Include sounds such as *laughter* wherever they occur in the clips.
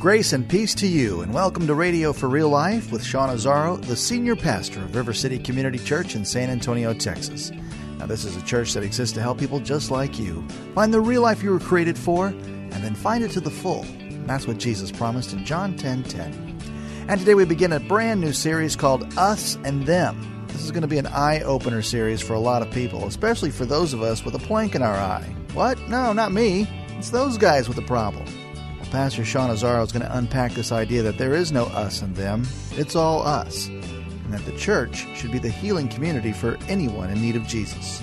Grace and peace to you, and welcome to Radio for Real Life with Sean Azzaro, the senior pastor of River City Community Church in San Antonio, Texas. Now, this is a church that exists to help people just like you find the real life you were created for, and then find it to the full. And that's what Jesus promised in John 10 10. And today we begin a brand new series called Us and Them. This is going to be an eye opener series for a lot of people, especially for those of us with a plank in our eye. What? No, not me. It's those guys with the problem. Pastor Sean Azzaro is going to unpack this idea that there is no us and them, it's all us, and that the church should be the healing community for anyone in need of Jesus.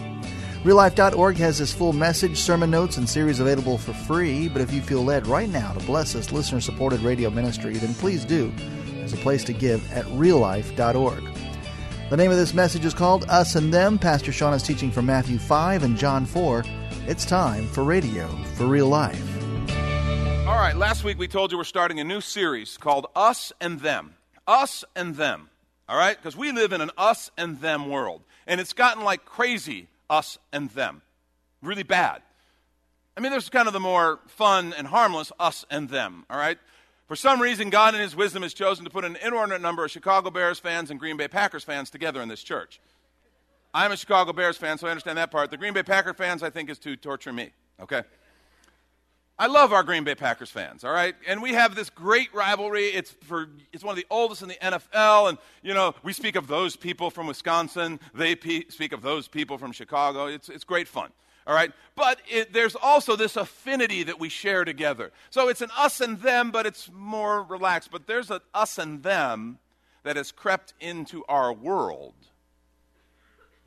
RealLife.org has this full message, sermon notes, and series available for free, but if you feel led right now to bless this listener supported radio ministry, then please do. There's a place to give at reallife.org. The name of this message is called Us and Them. Pastor Sean is teaching from Matthew 5 and John 4. It's time for Radio for Real Life. All right, last week we told you we're starting a new series called Us and Them. Us and Them. All right? Because we live in an us and them world. And it's gotten like crazy us and them. Really bad. I mean, there's kind of the more fun and harmless us and them. All right? For some reason, God in His wisdom has chosen to put an inordinate number of Chicago Bears fans and Green Bay Packers fans together in this church. I'm a Chicago Bears fan, so I understand that part. The Green Bay Packer fans, I think, is to torture me. Okay? I love our Green Bay Packers fans, all right? And we have this great rivalry. It's, for, it's one of the oldest in the NFL. And, you know, we speak of those people from Wisconsin. They pe- speak of those people from Chicago. It's, it's great fun, all right? But it, there's also this affinity that we share together. So it's an us and them, but it's more relaxed. But there's an us and them that has crept into our world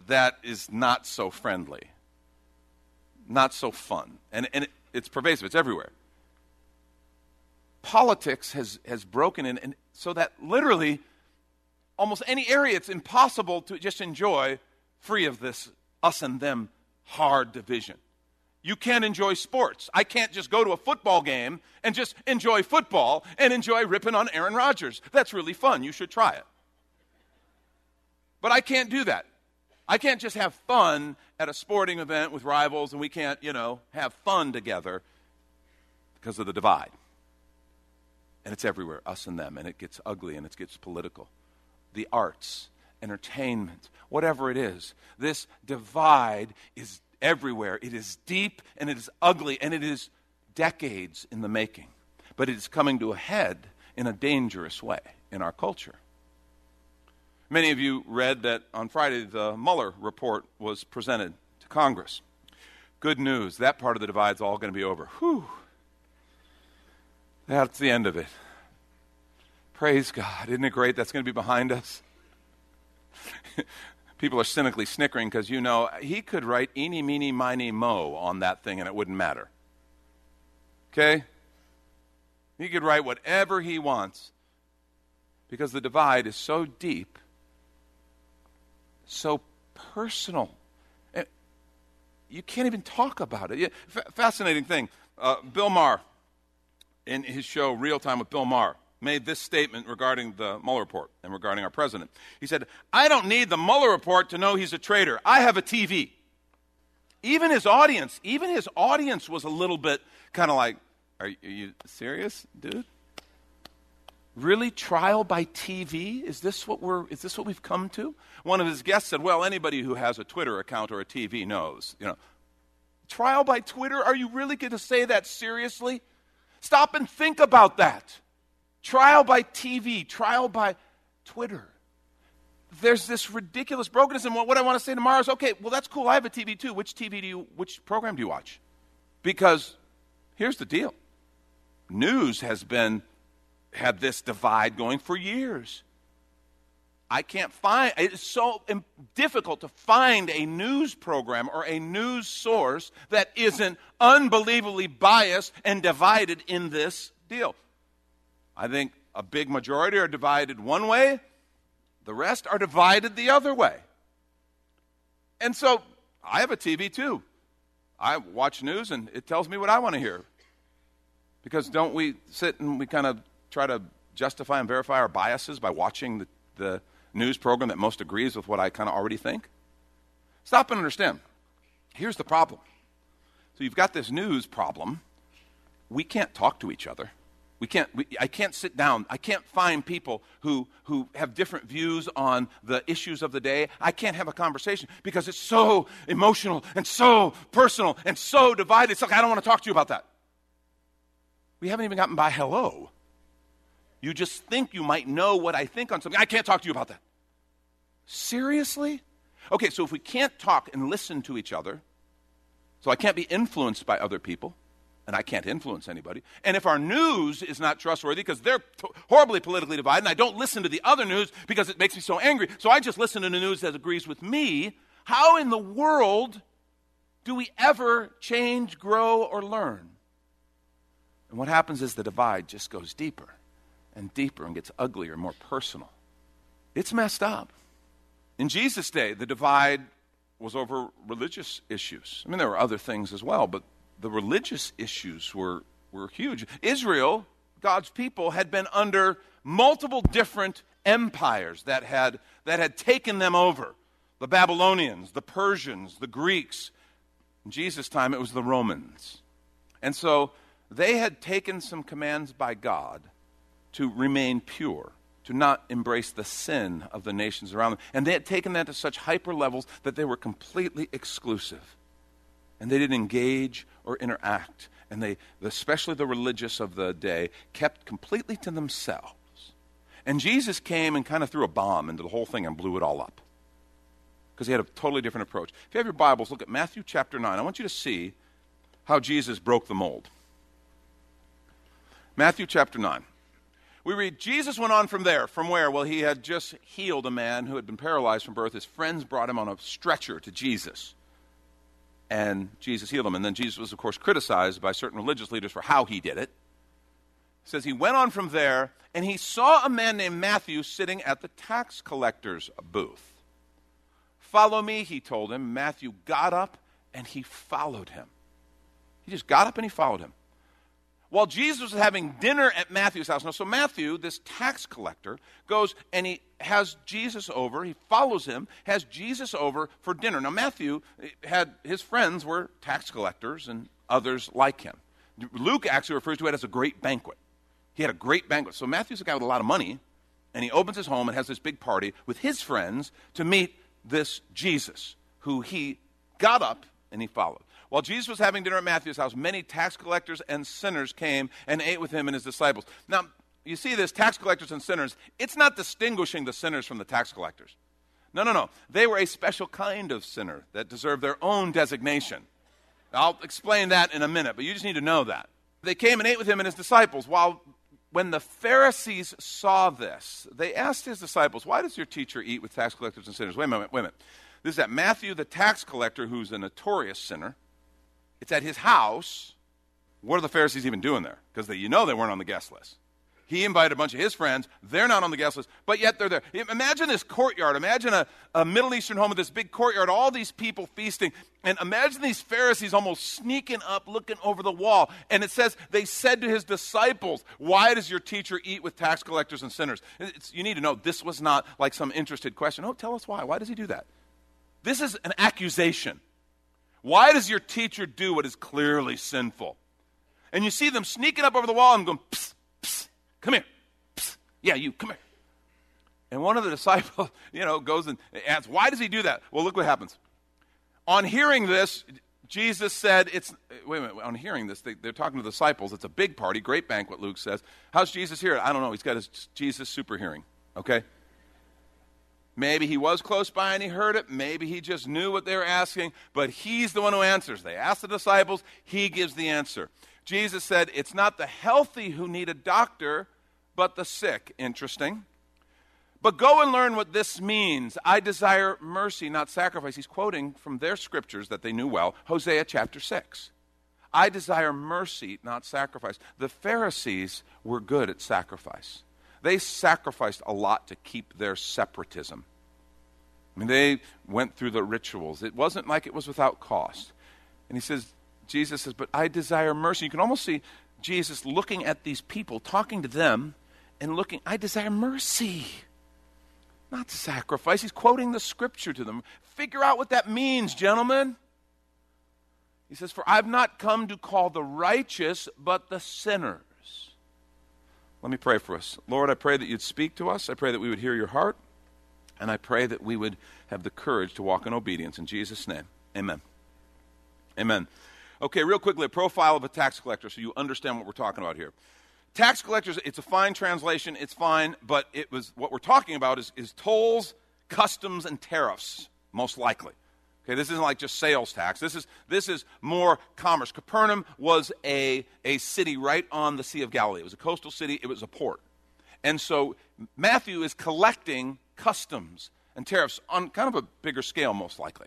that is not so friendly, not so fun. And, and it, it's pervasive, it's everywhere. Politics has, has broken in, and so that literally almost any area it's impossible to just enjoy free of this us and them hard division. You can't enjoy sports. I can't just go to a football game and just enjoy football and enjoy ripping on Aaron Rodgers. That's really fun. You should try it. But I can't do that. I can't just have fun at a sporting event with rivals and we can't, you know, have fun together because of the divide. And it's everywhere, us and them, and it gets ugly and it gets political. The arts, entertainment, whatever it is, this divide is everywhere. It is deep and it is ugly and it is decades in the making. But it is coming to a head in a dangerous way in our culture. Many of you read that on Friday the Mueller report was presented to Congress. Good news, that part of the divide is all going to be over. Whew. That's the end of it. Praise God. Isn't it great that's going to be behind us? *laughs* People are cynically snickering because you know he could write eeny, meeny, miny, mo on that thing and it wouldn't matter. Okay? He could write whatever he wants because the divide is so deep so personal. You can't even talk about it. Fascinating thing. Uh, Bill Maher, in his show Real Time with Bill Maher, made this statement regarding the Mueller report and regarding our president. He said, I don't need the Mueller report to know he's a traitor. I have a TV. Even his audience, even his audience was a little bit kind of like, are you serious, dude? Really, trial by TV? Is this what we're? Is this what we've come to? One of his guests said, "Well, anybody who has a Twitter account or a TV knows." You know, trial by Twitter? Are you really going to say that seriously? Stop and think about that. Trial by TV, trial by Twitter. There's this ridiculous brokenness, and what I want to say tomorrow is, okay, well, that's cool. I have a TV too. Which TV do you? Which program do you watch? Because here's the deal: news has been had this divide going for years. I can't find, it's so difficult to find a news program or a news source that isn't unbelievably biased and divided in this deal. I think a big majority are divided one way, the rest are divided the other way. And so I have a TV too. I watch news and it tells me what I want to hear. Because don't we sit and we kind of try to justify and verify our biases by watching the, the news program that most agrees with what I kind of already think? Stop and understand. Here's the problem. So you've got this news problem. We can't talk to each other. We can't, we, I can't sit down. I can't find people who, who have different views on the issues of the day. I can't have a conversation because it's so emotional and so personal and so divided. It's like, I don't want to talk to you about that. We haven't even gotten by hello. You just think you might know what I think on something. I can't talk to you about that. Seriously? Okay, so if we can't talk and listen to each other, so I can't be influenced by other people, and I can't influence anybody. And if our news is not trustworthy because they're t- horribly politically divided, and I don't listen to the other news because it makes me so angry, so I just listen to the news that agrees with me, how in the world do we ever change, grow, or learn? And what happens is the divide just goes deeper and deeper and gets uglier and more personal. It's messed up. In Jesus' day, the divide was over religious issues. I mean, there were other things as well, but the religious issues were, were huge. Israel, God's people, had been under multiple different empires that had, that had taken them over the Babylonians, the Persians, the Greeks. In Jesus' time, it was the Romans. And so they had taken some commands by God to remain pure, to not embrace the sin of the nations around them. And they had taken that to such hyper levels that they were completely exclusive. And they didn't engage or interact. And they, especially the religious of the day, kept completely to themselves. And Jesus came and kind of threw a bomb into the whole thing and blew it all up. Because he had a totally different approach. If you have your Bibles, look at Matthew chapter 9. I want you to see how Jesus broke the mold. Matthew chapter 9. We read, Jesus went on from there. From where? Well, he had just healed a man who had been paralyzed from birth. His friends brought him on a stretcher to Jesus. And Jesus healed him. And then Jesus was, of course, criticized by certain religious leaders for how he did it. It says he went on from there, and he saw a man named Matthew sitting at the tax collector's booth. Follow me, he told him. Matthew got up and he followed him. He just got up and he followed him while Jesus was having dinner at Matthew's house. Now, so Matthew, this tax collector, goes and he has Jesus over. He follows him, has Jesus over for dinner. Now, Matthew eh, had his friends were tax collectors and others like him. Luke actually refers to it as a great banquet. He had a great banquet. So Matthew's a guy with a lot of money, and he opens his home and has this big party with his friends to meet this Jesus, who he got up and he followed. While Jesus was having dinner at Matthew's house, many tax collectors and sinners came and ate with him and his disciples. Now, you see this tax collectors and sinners, it's not distinguishing the sinners from the tax collectors. No, no, no. They were a special kind of sinner that deserved their own designation. I'll explain that in a minute, but you just need to know that. They came and ate with him and his disciples. While when the Pharisees saw this, they asked his disciples, Why does your teacher eat with tax collectors and sinners? Wait a minute, wait a minute. This is at Matthew, the tax collector, who's a notorious sinner. It's at his house. What are the Pharisees even doing there? Because you know they weren't on the guest list. He invited a bunch of his friends. They're not on the guest list, but yet they're there. Imagine this courtyard. Imagine a, a Middle Eastern home with this big courtyard, all these people feasting. And imagine these Pharisees almost sneaking up, looking over the wall. And it says, they said to his disciples, Why does your teacher eat with tax collectors and sinners? It's, you need to know this was not like some interested question. Oh, tell us why. Why does he do that? This is an accusation. Why does your teacher do what is clearly sinful? And you see them sneaking up over the wall and going, psst, psst, come here. Psst. Yeah, you, come here. And one of the *laughs* disciples, you know, goes and asks, why does he do that? Well, look what happens. On hearing this, Jesus said, it's, wait a minute, on hearing this, they, are talking to the disciples. It's a big party, great banquet, Luke says. How's Jesus here? I don't know. He's got his Jesus super hearing, okay? Maybe he was close by and he heard it. Maybe he just knew what they were asking, but he's the one who answers. They ask the disciples, he gives the answer. Jesus said, It's not the healthy who need a doctor, but the sick. Interesting. But go and learn what this means. I desire mercy, not sacrifice. He's quoting from their scriptures that they knew well, Hosea chapter 6. I desire mercy, not sacrifice. The Pharisees were good at sacrifice. They sacrificed a lot to keep their separatism. I mean, they went through the rituals. It wasn't like it was without cost. And he says, Jesus says, But I desire mercy. You can almost see Jesus looking at these people, talking to them, and looking, I desire mercy, not sacrifice. He's quoting the scripture to them. Figure out what that means, gentlemen. He says, For I've not come to call the righteous, but the sinners. Let me pray for us. Lord, I pray that you'd speak to us. I pray that we would hear your heart. And I pray that we would have the courage to walk in obedience. In Jesus' name, amen. Amen. Okay, real quickly, a profile of a tax collector so you understand what we're talking about here. Tax collectors, it's a fine translation, it's fine, but it was what we're talking about is, is tolls, customs, and tariffs, most likely. Okay, this isn't like just sales tax. This is, this is more commerce. Capernaum was a, a city right on the Sea of Galilee. It was a coastal city, it was a port. And so Matthew is collecting customs and tariffs on kind of a bigger scale, most likely.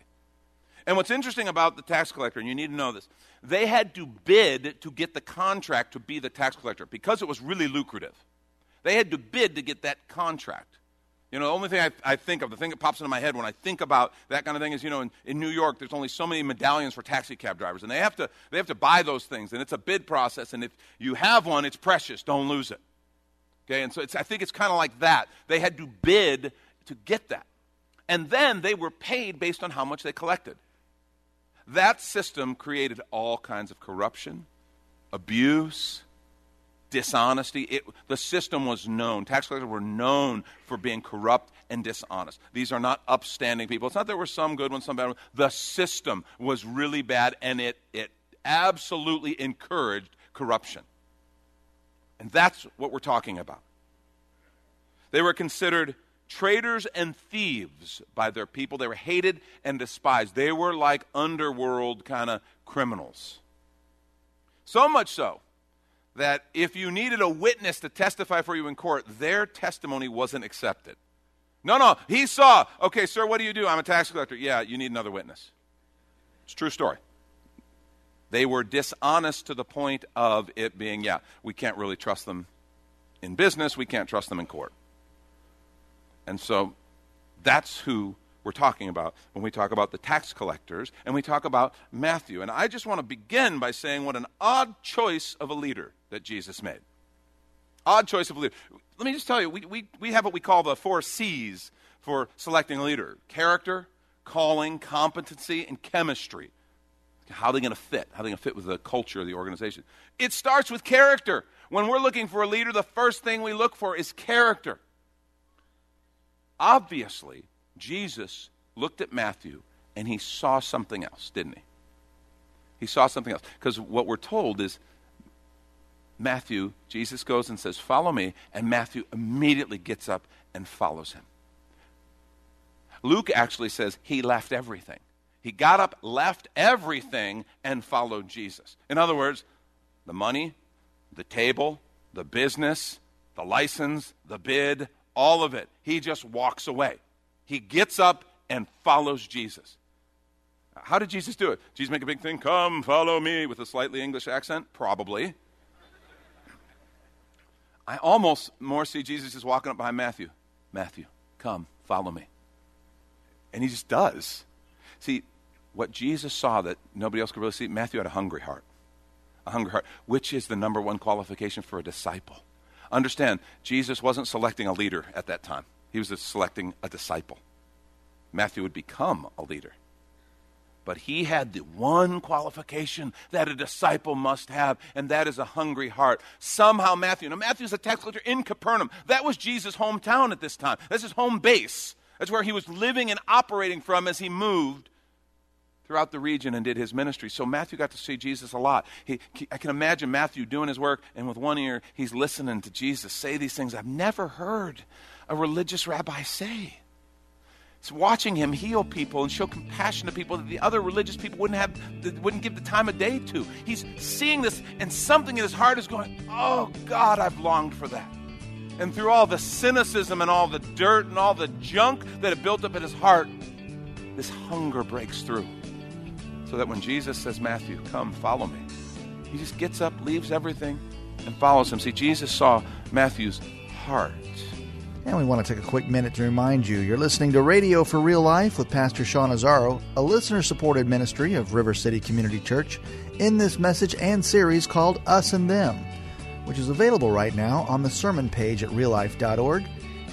And what's interesting about the tax collector, and you need to know this, they had to bid to get the contract to be the tax collector because it was really lucrative. They had to bid to get that contract. You know, the only thing I, I, think of, the thing that pops into my head when I think about that kind of thing is, you know, in, in New York, there's only so many medallions for taxi cab drivers, and they have, to, they have to buy those things, and it's a bid process, and if you have one, it's precious. Don't lose it. Okay, and so I think it's kind of like that. They had to bid to get that. And then they were paid based on how much they collected. That system created all kinds of corruption, abuse, dishonesty. It, the system was known. Tax collectors were known for being corrupt and dishonest. These are not upstanding people. It's not that there were some good ones, some bad ones. The system was really bad, and it, it absolutely encouraged corruption. And that's what we're talking about. They were considered traitors and thieves by their people. They were hated and despised. They were like underworld kind of criminals. So much so that if you needed a witness to testify for you in court, their testimony wasn't accepted. No, no, he saw, okay, sir, what do you do? I'm a tax collector. Yeah, you need another witness. It's true story. They were dishonest to the point of it being, yeah, we can't really trust them in business, we can't trust them in court. And so that's who we're talking about when we talk about the tax collectors and we talk about Matthew. And I just want to begin by saying what an odd choice of a leader that Jesus made. Odd choice of leader. Let me just tell you, we, we, we have what we call the four C's for selecting a leader character, calling, competency, and chemistry. How are they going to fit? How are they going to fit with the culture of the organization? It starts with character. When we're looking for a leader, the first thing we look for is character. Obviously, Jesus looked at Matthew and he saw something else, didn't he? He saw something else. Because what we're told is Matthew, Jesus goes and says, Follow me, and Matthew immediately gets up and follows him. Luke actually says he left everything. He got up, left everything, and followed Jesus. In other words, the money, the table, the business, the license, the bid, all of it. He just walks away. He gets up and follows Jesus. How did Jesus do it? Jesus make a big thing, come follow me with a slightly English accent? Probably. I almost more see Jesus just walking up behind Matthew. Matthew, come, follow me. And he just does. See, what Jesus saw that nobody else could really see, Matthew had a hungry heart. A hungry heart, which is the number one qualification for a disciple. Understand, Jesus wasn't selecting a leader at that time, he was selecting a disciple. Matthew would become a leader. But he had the one qualification that a disciple must have, and that is a hungry heart. Somehow, Matthew, now Matthew's a tax collector in Capernaum. That was Jesus' hometown at this time. That's his home base. That's where he was living and operating from as he moved throughout the region and did his ministry. So Matthew got to see Jesus a lot. He, I can imagine Matthew doing his work, and with one ear, he's listening to Jesus say these things I've never heard a religious rabbi say. He's watching him heal people and show compassion to people that the other religious people wouldn't have, wouldn't give the time of day to. He's seeing this, and something in his heart is going, "Oh God, I've longed for that." And through all the cynicism and all the dirt and all the junk that had built up in his heart, this hunger breaks through. So that when Jesus says, Matthew, come, follow me, he just gets up, leaves everything, and follows him. See, Jesus saw Matthew's heart. And we want to take a quick minute to remind you you're listening to Radio for Real Life with Pastor Sean Azzaro, a listener supported ministry of River City Community Church, in this message and series called Us and Them, which is available right now on the sermon page at reallife.org.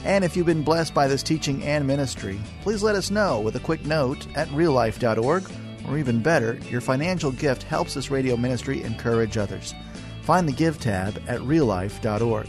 And if you've been blessed by this teaching and ministry, please let us know with a quick note at reallife.org, or even better, your financial gift helps this radio ministry encourage others. Find the Give tab at reallife.org.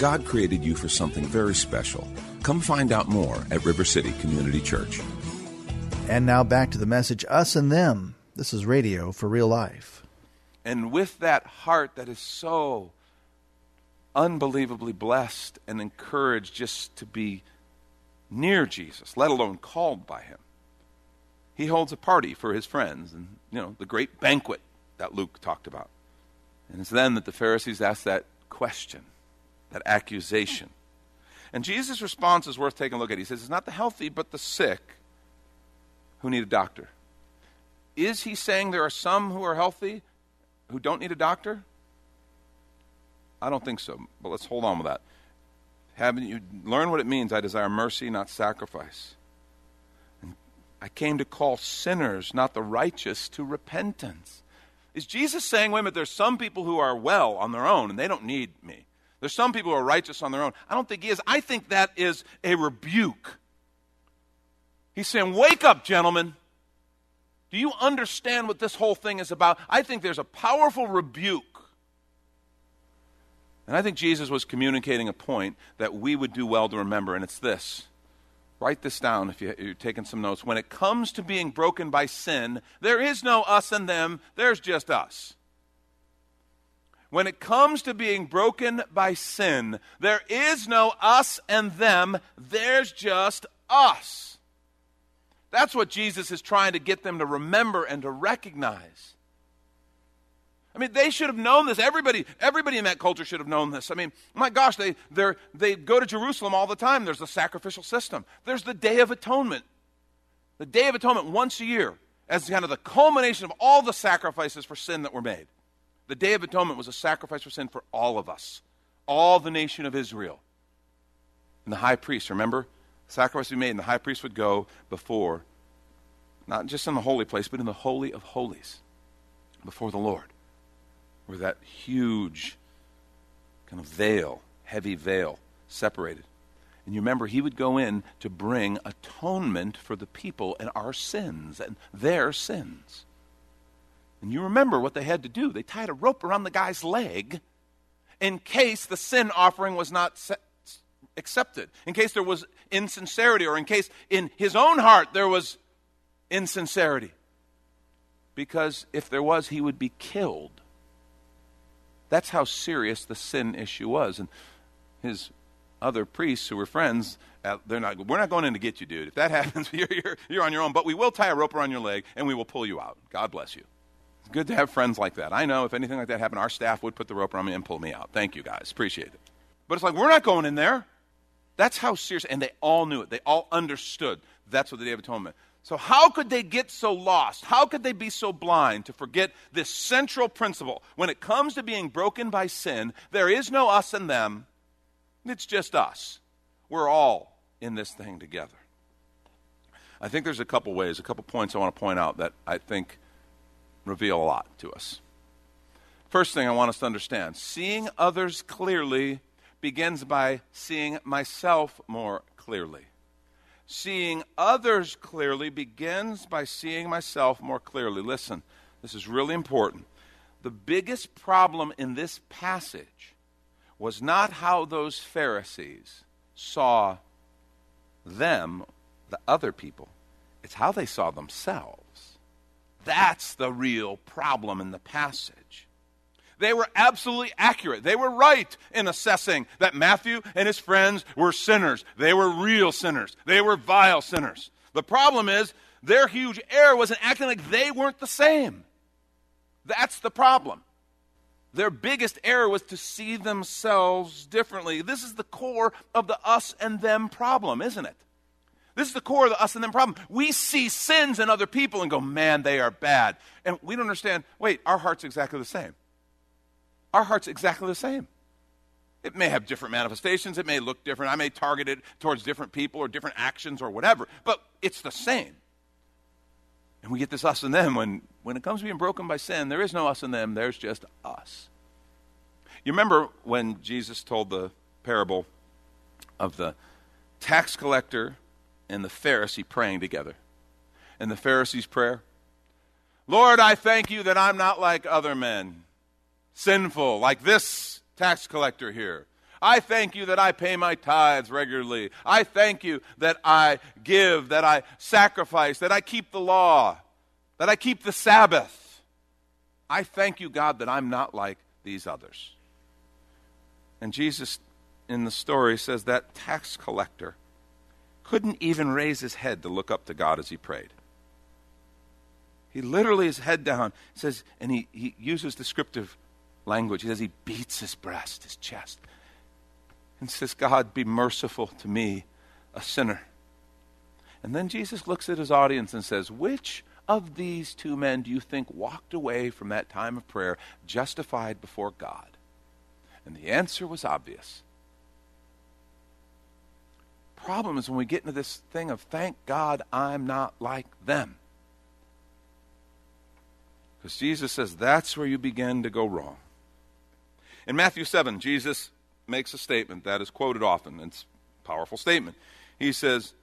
God created you for something very special. Come find out more at River City Community Church. And now back to the message Us and Them. This is radio for real life. And with that heart that is so unbelievably blessed and encouraged just to be near Jesus, let alone called by him, he holds a party for his friends and, you know, the great banquet that Luke talked about. And it's then that the Pharisees ask that question that accusation. And Jesus' response is worth taking a look at. He says, It's not the healthy, but the sick who need a doctor. Is he saying there are some who are healthy who don't need a doctor? I don't think so, but let's hold on with that. Haven't you learn what it means? I desire mercy, not sacrifice. I came to call sinners, not the righteous, to repentance. Is Jesus saying, wait a minute, there's some people who are well on their own and they don't need me? There's some people who are righteous on their own. I don't think he is. I think that is a rebuke. He's saying, Wake up, gentlemen. Do you understand what this whole thing is about? I think there's a powerful rebuke. And I think Jesus was communicating a point that we would do well to remember, and it's this. Write this down if you're taking some notes. When it comes to being broken by sin, there is no us and them, there's just us. When it comes to being broken by sin, there is no us and them, there's just us. That's what Jesus is trying to get them to remember and to recognize. I mean, they should have known this. Everybody, everybody in that culture should have known this. I mean, my gosh, they, they go to Jerusalem all the time. There's the sacrificial system. There's the Day of Atonement. The Day of Atonement once a year as kind of the culmination of all the sacrifices for sin that were made. The Day of Atonement was a sacrifice for sin for all of us, all the nation of Israel. And the high priest, remember? The sacrifice we made, and the high priest would go before, not just in the holy place, but in the Holy of Holies, before the Lord, where that huge kind of veil, heavy veil, separated. And you remember, he would go in to bring atonement for the people and our sins and their sins. And you remember what they had to do. They tied a rope around the guy's leg in case the sin offering was not set, accepted, in case there was insincerity, or in case in his own heart there was insincerity. Because if there was, he would be killed. That's how serious the sin issue was. And his other priests who were friends, uh, they're not, we're not going in to get you, dude. If that *laughs* happens, you're, you're, you're on your own. But we will tie a rope around your leg and we will pull you out. God bless you good to have friends like that. I know if anything like that happened, our staff would put the rope around me and pull me out. Thank you guys. Appreciate it. But it's like, we're not going in there. That's how serious, and they all knew it. They all understood. That's what the Day of Atonement. So, how could they get so lost? How could they be so blind to forget this central principle? When it comes to being broken by sin, there is no us and them, it's just us. We're all in this thing together. I think there's a couple ways, a couple points I want to point out that I think reveal a lot to us. First thing I want us to understand seeing others clearly begins by seeing myself more clearly. Seeing others clearly begins by seeing myself more clearly. Listen, this is really important. The biggest problem in this passage was not how those Pharisees saw them, the other people, it's how they saw themselves. That's the real problem in the passage. They were absolutely accurate. They were right in assessing that Matthew and his friends were sinners. They were real sinners. They were vile sinners. The problem is their huge error was in acting like they weren't the same. That's the problem. Their biggest error was to see themselves differently. This is the core of the us and them problem, isn't it? This is the core of the us and them problem. We see sins in other people and go, man, they are bad. And we don't understand, wait, our heart's exactly the same. Our heart's exactly the same. It may have different manifestations, it may look different. I may target it towards different people or different actions or whatever, but it's the same. And we get this us and them when, when it comes to being broken by sin, there is no us and them, there's just us. You remember when Jesus told the parable of the tax collector and the Pharisee praying together? And the Pharisee's prayer Lord, I thank you that I'm not like other men, sinful, like this tax collector here. I thank you that I pay my tithes regularly. I thank you that I give, that I sacrifice, that I keep the law, that I keep the Sabbath. I thank you, God, that I'm not like these others. And Jesus in the story says that tax collector couldn't even raise his head to look up to God as he prayed. He literally, his head down, says, and he, he uses descriptive language. He says he beats his breast, his chest and says, God, be merciful to me, a sinner. And then Jesus looks at his audience and says, Which of these two men do you think walked away from that time of prayer justified before God? And the answer was obvious. Problem is when we get into this thing of thank God I'm not like them. Because Jesus says that's where you begin to go wrong. In Matthew 7, Jesus makes a statement that is quoted often. It's a powerful statement. He says,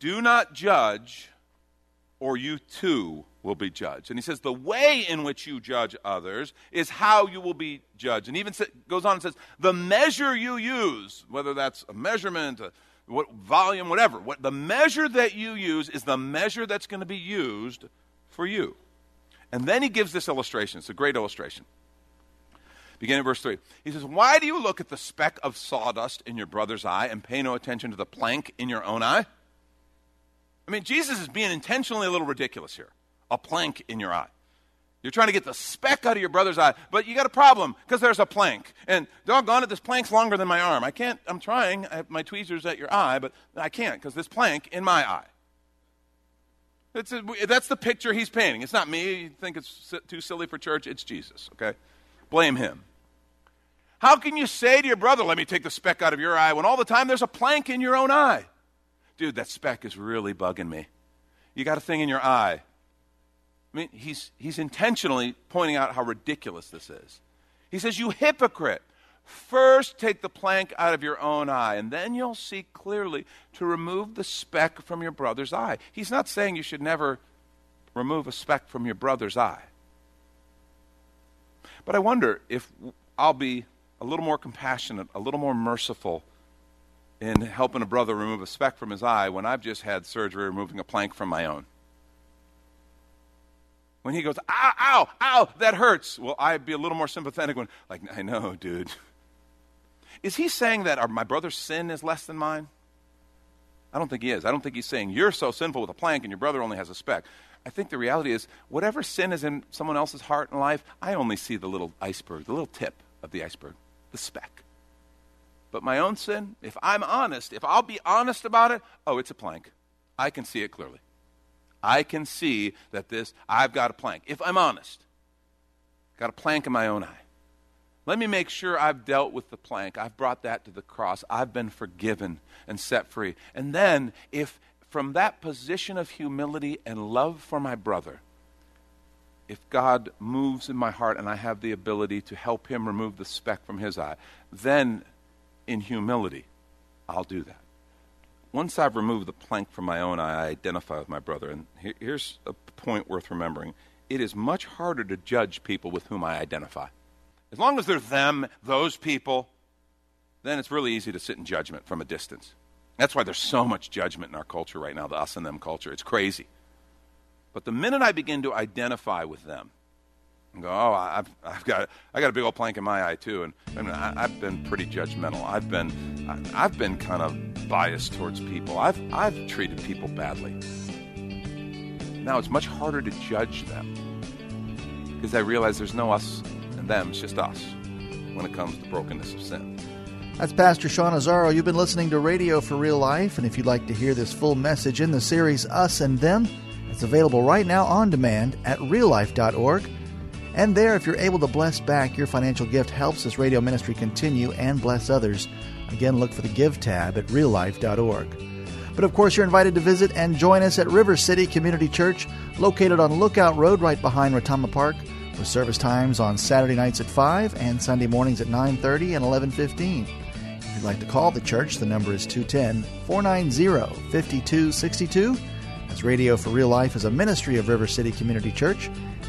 Do not judge, or you too will be judged. And he says, The way in which you judge others is how you will be judged. And even goes on and says, The measure you use, whether that's a measurement, a what, volume, whatever, what, the measure that you use is the measure that's going to be used for you. And then he gives this illustration. It's a great illustration. Beginning verse 3. He says, Why do you look at the speck of sawdust in your brother's eye and pay no attention to the plank in your own eye? I mean, Jesus is being intentionally a little ridiculous here. A plank in your eye. You're trying to get the speck out of your brother's eye, but you got a problem because there's a plank. And doggone it, this plank's longer than my arm. I can't, I'm trying, I have my tweezers at your eye, but I can't because this plank in my eye. A, that's the picture he's painting. It's not me. You think it's too silly for church. It's Jesus, okay? Blame him. How can you say to your brother, let me take the speck out of your eye, when all the time there's a plank in your own eye? Dude, that speck is really bugging me. You got a thing in your eye. I mean, he's, he's intentionally pointing out how ridiculous this is. He says, You hypocrite, first take the plank out of your own eye, and then you'll see clearly to remove the speck from your brother's eye. He's not saying you should never remove a speck from your brother's eye. But I wonder if I'll be a little more compassionate, a little more merciful in helping a brother remove a speck from his eye when I've just had surgery removing a plank from my own. When he goes, ow, ow, ow, that hurts. Well, I'd be a little more sympathetic when, like, I know, dude. Is he saying that my brother's sin is less than mine? I don't think he is. I don't think he's saying you're so sinful with a plank and your brother only has a speck. I think the reality is whatever sin is in someone else's heart and life, I only see the little iceberg, the little tip of the iceberg the speck. But my own sin, if I'm honest, if I'll be honest about it, oh, it's a plank. I can see it clearly. I can see that this, I've got a plank. If I'm honest, got a plank in my own eye. Let me make sure I've dealt with the plank. I've brought that to the cross. I've been forgiven and set free. And then, if from that position of humility and love for my brother, if God moves in my heart and I have the ability to help him remove the speck from his eye, then in humility, I'll do that. Once I've removed the plank from my own eye, I identify with my brother. And here's a point worth remembering it is much harder to judge people with whom I identify. As long as they're them, those people, then it's really easy to sit in judgment from a distance. That's why there's so much judgment in our culture right now, the us and them culture. It's crazy. But the minute I begin to identify with them, and go, oh, I've, I've got, I got a big old plank in my eye too, and, I, have been pretty judgmental. I've been, I, I've been kind of biased towards people. I've, I've treated people badly. Now it's much harder to judge them because I realize there's no us and them; it's just us when it comes to brokenness of sin. That's Pastor Sean Azzaro. You've been listening to Radio for Real Life, and if you'd like to hear this full message in the series Us and Them, it's available right now on demand at reallife.org. And there, if you're able to bless back, your financial gift helps this radio ministry continue and bless others. Again, look for the Give tab at reallife.org. But of course, you're invited to visit and join us at River City Community Church, located on Lookout Road right behind Retama Park, with service times on Saturday nights at 5 and Sunday mornings at 9:30 and 11:15. If you'd like to call the church, the number is 210 490 5262 as Radio for Real Life is a ministry of River City Community Church,